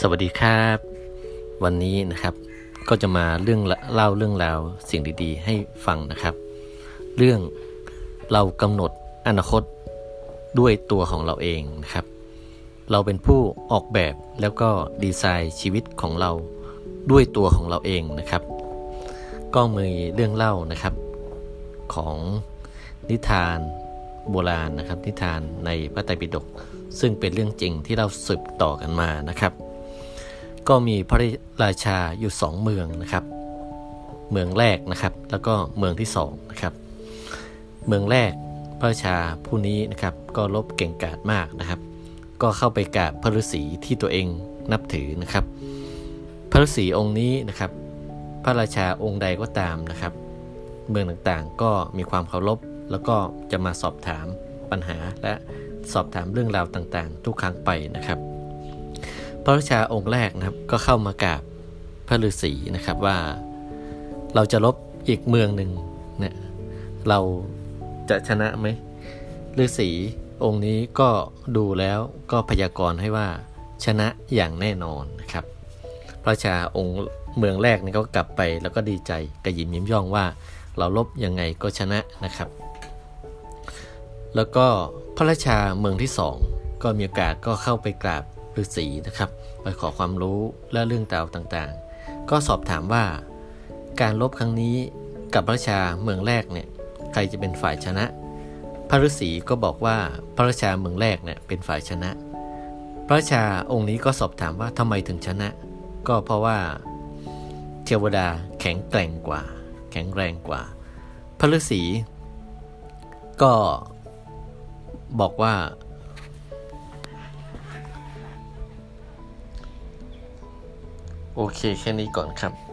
สวัสดีครับ วันนี้นะครับก็จะมาเรื่องเล่าเรื่องราวสิ่งดีๆ ให้ฟังนะครับ เรื่องเรากำหนดอนาคตด้วยตัวของเราเองนะครับ เราเป็นผู้ออกแบบแล้วก็ดีไซน์ชีวิตของเราด้วยตัวของเราเองนะครับ ก็มีเรื่องเล่านะครับของนิทานโบราณนะครับนิทานในพระไตรปิฎกซึ่งเป็นเรื่องจริงที่เราสืบต่อกันมานะครับ ก็มีพระราชาอยู่สองเมืองนะครับ เมืองแรกนะครับ แล้วก็เมืองที่สองนะครับ เมืองแรกพระราชาผู้นี้นะครับ ก็ลบเก่งกาจมากนะครับ ก็เข้าไปกราบพระฤาษีที่ตัวเองนับถือนะครับ พระฤาษีองค์นี้นะครับ พระราชาองค์ใดก็ตามนะครับ เมืองต่างๆก็มีความเคารพแล้วก็จะมาสอบถามปัญหาและสอบถามเรื่องราวต่างๆ ทุกครั้งไปนะครับ พระราชาองค์แรกนะครับก็เข้ามากราบพระฤาษีนะครับว่าเราจะลบอีกเมืองหนึ่งเนี่ยเราจะชนะไหมฤาษีองค์นี้ก็ดูแล้วก็พยากรณ์ให้ว่าชนะอย่างแน่นอนนะครับ พระราชาองค์เมืองแรกนี่ก็กลับไปแล้วก็ดีใจกระยิมยิ้มย่องว่า เราลบยังไงก็ชนะนะครับ แล้วก็พระราชาเมืองที่สองก็มีโอกาสก็เข้าไปกราบ ฤาษีนะครับไปขอความรู้และเรื่องราวต่างๆ ก็สอบถามว่าการลบครั้งนี้กับพระราชาเมืองแรกเนี่ยใครจะเป็นฝ่ายชนะ พระฤาษีก็บอกว่าพระราชาเมืองแรกเนี่ยเป็นฝ่ายชนะ พระราชาองค์นี้ก็สอบถามว่าทำไมถึงชนะ ก็เพราะว่าเทวดาแข็งแกร่งกว่า แข็งแรงกว่า พระฤาษีก็บอกว่า โอเคแค่นี้ก่อนครับ